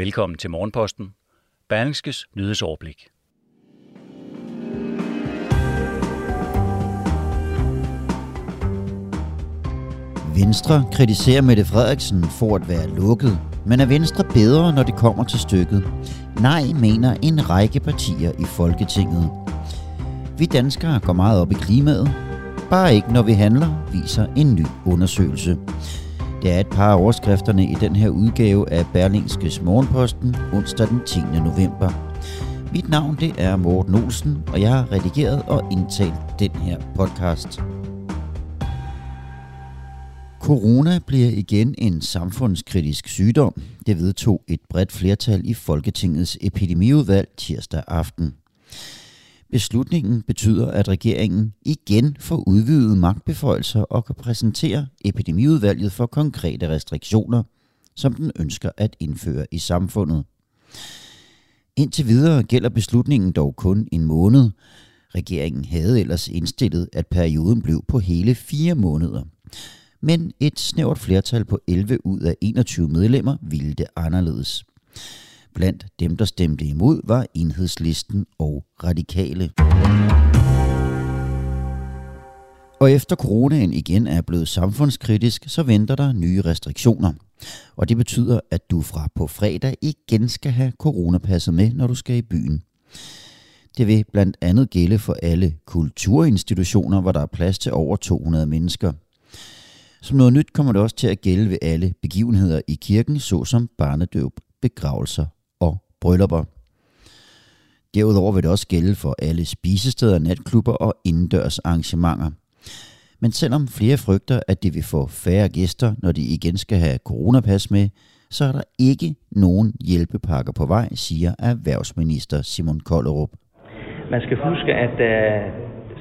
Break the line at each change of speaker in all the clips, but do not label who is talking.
Velkommen til Morgenposten. Berlingskes nyhedsoverblik.
Venstre kritiserer Mette Frederiksen for at være lukket, men er Venstre bedre, når det kommer til stykket? Nej, mener en række partier i Folketinget. Vi danskere går meget op i klimaet, bare ikke når vi handler, viser en ny undersøgelse. Det er et par af overskrifterne i den her udgave af Berlingskes Morgenposten onsdag den 10. november. Mit navn det er Morten Olsen, og jeg har redigeret og indtalt den her podcast. Corona bliver igen en samfundskritisk sygdom. Det vedtog et bredt flertal i Folketingets epidemiudvalg tirsdag aften. Beslutningen betyder, at regeringen igen får udvidet magtbeføjelser og kan præsentere epidemiudvalget for konkrete restriktioner, som den ønsker at indføre i samfundet. Indtil videre gælder beslutningen dog kun en måned. Regeringen havde ellers indstillet, at perioden blev på hele fire måneder. Men et snævert flertal på 11 ud af 21 medlemmer ville det anderledes. Blandt dem, der stemte imod, var enhedslisten og radikale. Og efter coronaen igen er blevet samfundskritisk, så venter der nye restriktioner. Og det betyder, at du fra på fredag igen skal have coronapasset med, når du skal i byen. Det vil blandt andet gælde for alle kulturinstitutioner, hvor der er plads til over 200 mennesker. Som noget nyt kommer det også til at gælde ved alle begivenheder i kirken, såsom barnedøb, begravelser bryllupper. Derudover vil det også gælde for alle spisesteder, natklubber og indendørs arrangementer. Men selvom flere frygter, at de vil få færre gæster, når de igen skal have coronapas med, så er der ikke nogen hjælpepakker på vej, siger erhvervsminister Simon Kollerup.
Man skal huske, at der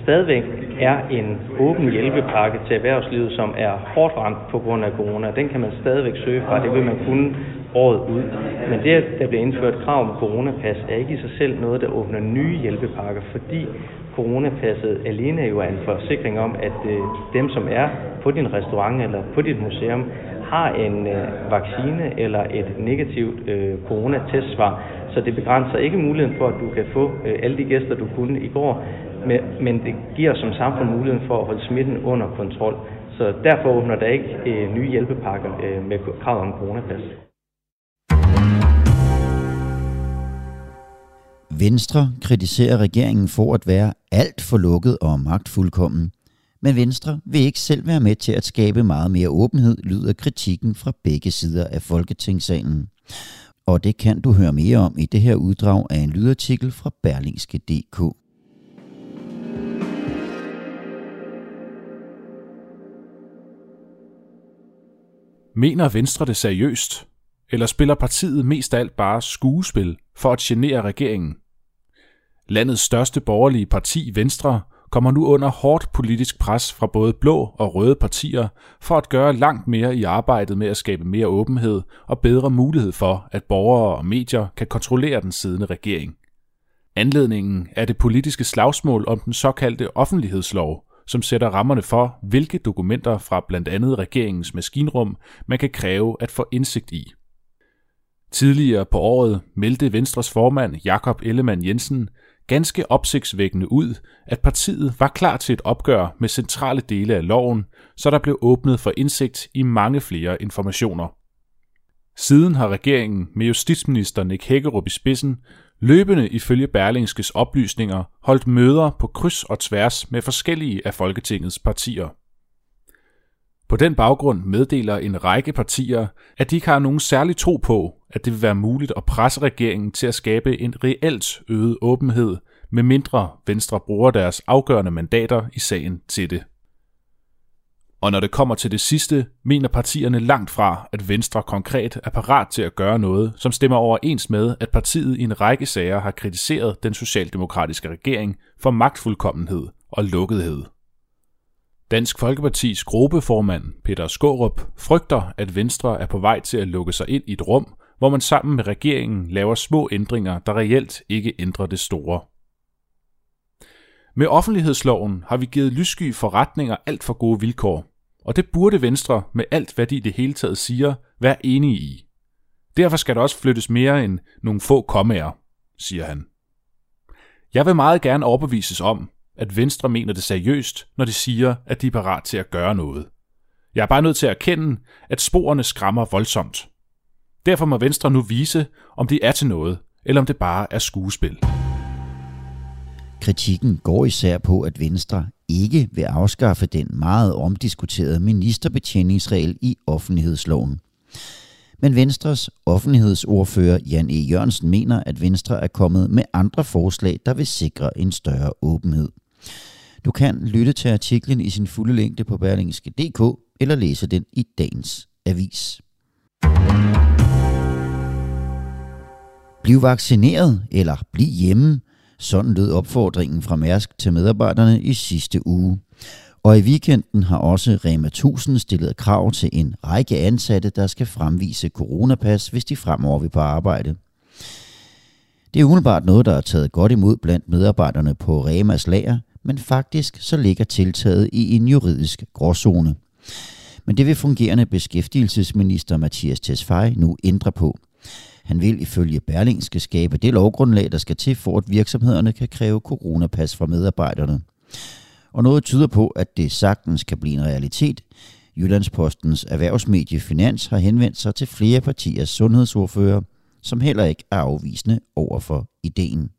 stadigvæk er en åben hjælpepakke til erhvervslivet, som er hårdt ramt på grund af corona. Den kan man stadigvæk søge fra. Det vil man kunne året ud. Men det, at der bliver indført krav om coronapas, er ikke i sig selv noget, der åbner nye hjælpepakker, fordi coronapasset alene jo er en forsikring om, at øh, dem, som er på din restaurant eller på dit museum, har en øh, vaccine eller et negativt øh, coronatestsvar. Så det begrænser ikke muligheden for, at du kan få øh, alle de gæster, du kunne i går, men, men det giver som samfund muligheden for at holde smitten under kontrol. Så derfor åbner der ikke øh, nye hjælpepakker øh, med krav om coronapas.
Venstre kritiserer regeringen for at være alt for lukket og magtfuldkommen. Men Venstre vil ikke selv være med til at skabe meget mere åbenhed, lyder kritikken fra begge sider af Folketingssalen. Og det kan du høre mere om i det her uddrag af en lydartikel fra berlingske.dk.
Mener Venstre det seriøst? Eller spiller partiet mest af alt bare skuespil for at genere regeringen? Landets største borgerlige parti, Venstre, kommer nu under hårdt politisk pres fra både blå og røde partier for at gøre langt mere i arbejdet med at skabe mere åbenhed og bedre mulighed for, at borgere og medier kan kontrollere den siddende regering. Anledningen er det politiske slagsmål om den såkaldte offentlighedslov, som sætter rammerne for, hvilke dokumenter fra blandt andet regeringens maskinrum man kan kræve at få indsigt i. Tidligere på året meldte Venstres formand Jakob Ellemann Jensen ganske opsigtsvækkende ud, at partiet var klar til et opgør med centrale dele af loven, så der blev åbnet for indsigt i mange flere informationer. Siden har regeringen med justitsminister Nick Hækkerup i spidsen løbende ifølge Berlingskes oplysninger holdt møder på kryds og tværs med forskellige af Folketingets partier. På den baggrund meddeler en række partier, at de ikke har nogen særlig tro på, at det vil være muligt at presse regeringen til at skabe en reelt øget åbenhed, med mindre Venstre bruger deres afgørende mandater i sagen til det. Og når det kommer til det sidste, mener partierne langt fra, at Venstre konkret er parat til at gøre noget, som stemmer overens med, at partiet i en række sager har kritiseret den socialdemokratiske regering for magtfuldkommenhed og lukkethed. Dansk Folkepartis gruppeformand Peter Skårup frygter, at Venstre er på vej til at lukke sig ind i et rum, hvor man sammen med regeringen laver små ændringer, der reelt ikke ændrer det store. Med offentlighedsloven har vi givet lyssky forretninger alt for gode vilkår, og det burde Venstre med alt, hvad de i det hele taget siger, være enige i. Derfor skal der også flyttes mere end nogle få kommaer, siger han. Jeg vil meget gerne overbevises om, at Venstre mener det seriøst, når de siger, at de er parat til at gøre noget. Jeg er bare nødt til at erkende, at sporene skræmmer voldsomt. Derfor må Venstre nu vise, om de er til noget, eller om det bare er skuespil.
Kritikken går især på, at Venstre ikke vil afskaffe den meget omdiskuterede ministerbetjeningsregel i offentlighedsloven. Men Venstres offentlighedsordfører Jan E. Jørgensen mener, at Venstre er kommet med andre forslag, der vil sikre en større åbenhed. Du kan lytte til artiklen i sin fulde længde på berlingske.dk eller læse den i dagens avis. Bliv vaccineret eller bliv hjemme. Sådan lød opfordringen fra Mærsk til medarbejderne i sidste uge. Og i weekenden har også Rema 1000 stillet krav til en række ansatte, der skal fremvise coronapas, hvis de fremover vil på arbejde. Det er umiddelbart noget, der er taget godt imod blandt medarbejderne på Remas lager, men faktisk så ligger tiltaget i en juridisk gråzone. Men det vil fungerende beskæftigelsesminister Mathias Tesfaye nu ændre på. Han vil ifølge Berlingske skabe det lovgrundlag, der skal til for, at virksomhederne kan kræve coronapas fra medarbejderne. Og noget tyder på, at det sagtens kan blive en realitet. Jyllandspostens erhvervsmedie Finans har henvendt sig til flere partiers sundhedsordfører, som heller ikke er afvisende over for ideen.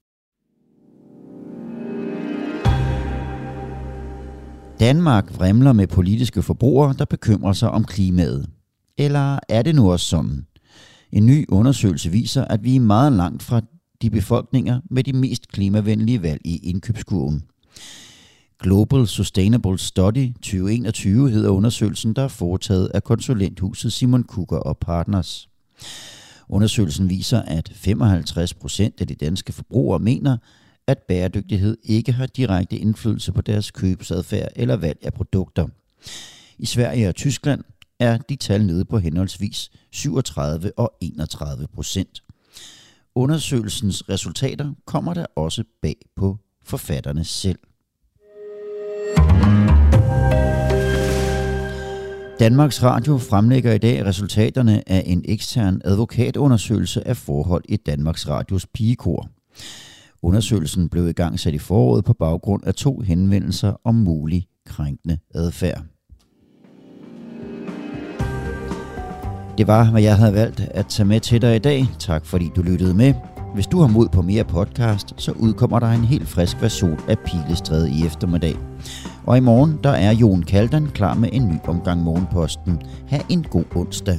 Danmark vrimler med politiske forbrugere, der bekymrer sig om klimaet. Eller er det nu også sådan? En ny undersøgelse viser, at vi er meget langt fra de befolkninger med de mest klimavenlige valg i indkøbskurven. Global Sustainable Study 2021 hedder undersøgelsen, der er foretaget af konsulenthuset Simon Kuger og Partners. Undersøgelsen viser, at 55 procent af de danske forbrugere mener, at bæredygtighed ikke har direkte indflydelse på deres købsadfærd eller valg af produkter. I Sverige og Tyskland er de tal nede på henholdsvis 37 og 31 procent. Undersøgelsens resultater kommer der også bag på forfatterne selv. Danmarks Radio fremlægger i dag resultaterne af en ekstern advokatundersøgelse af forhold i Danmarks Radios pigekor. Undersøgelsen blev i gang sat i foråret på baggrund af to henvendelser om mulig krænkende adfærd. Det var, hvad jeg havde valgt at tage med til dig i dag. Tak fordi du lyttede med. Hvis du har mod på mere podcast, så udkommer der en helt frisk version af Pilestræde i eftermiddag. Og i morgen, der er Jon Kaldan klar med en ny omgang Morgenposten. Ha' en god onsdag.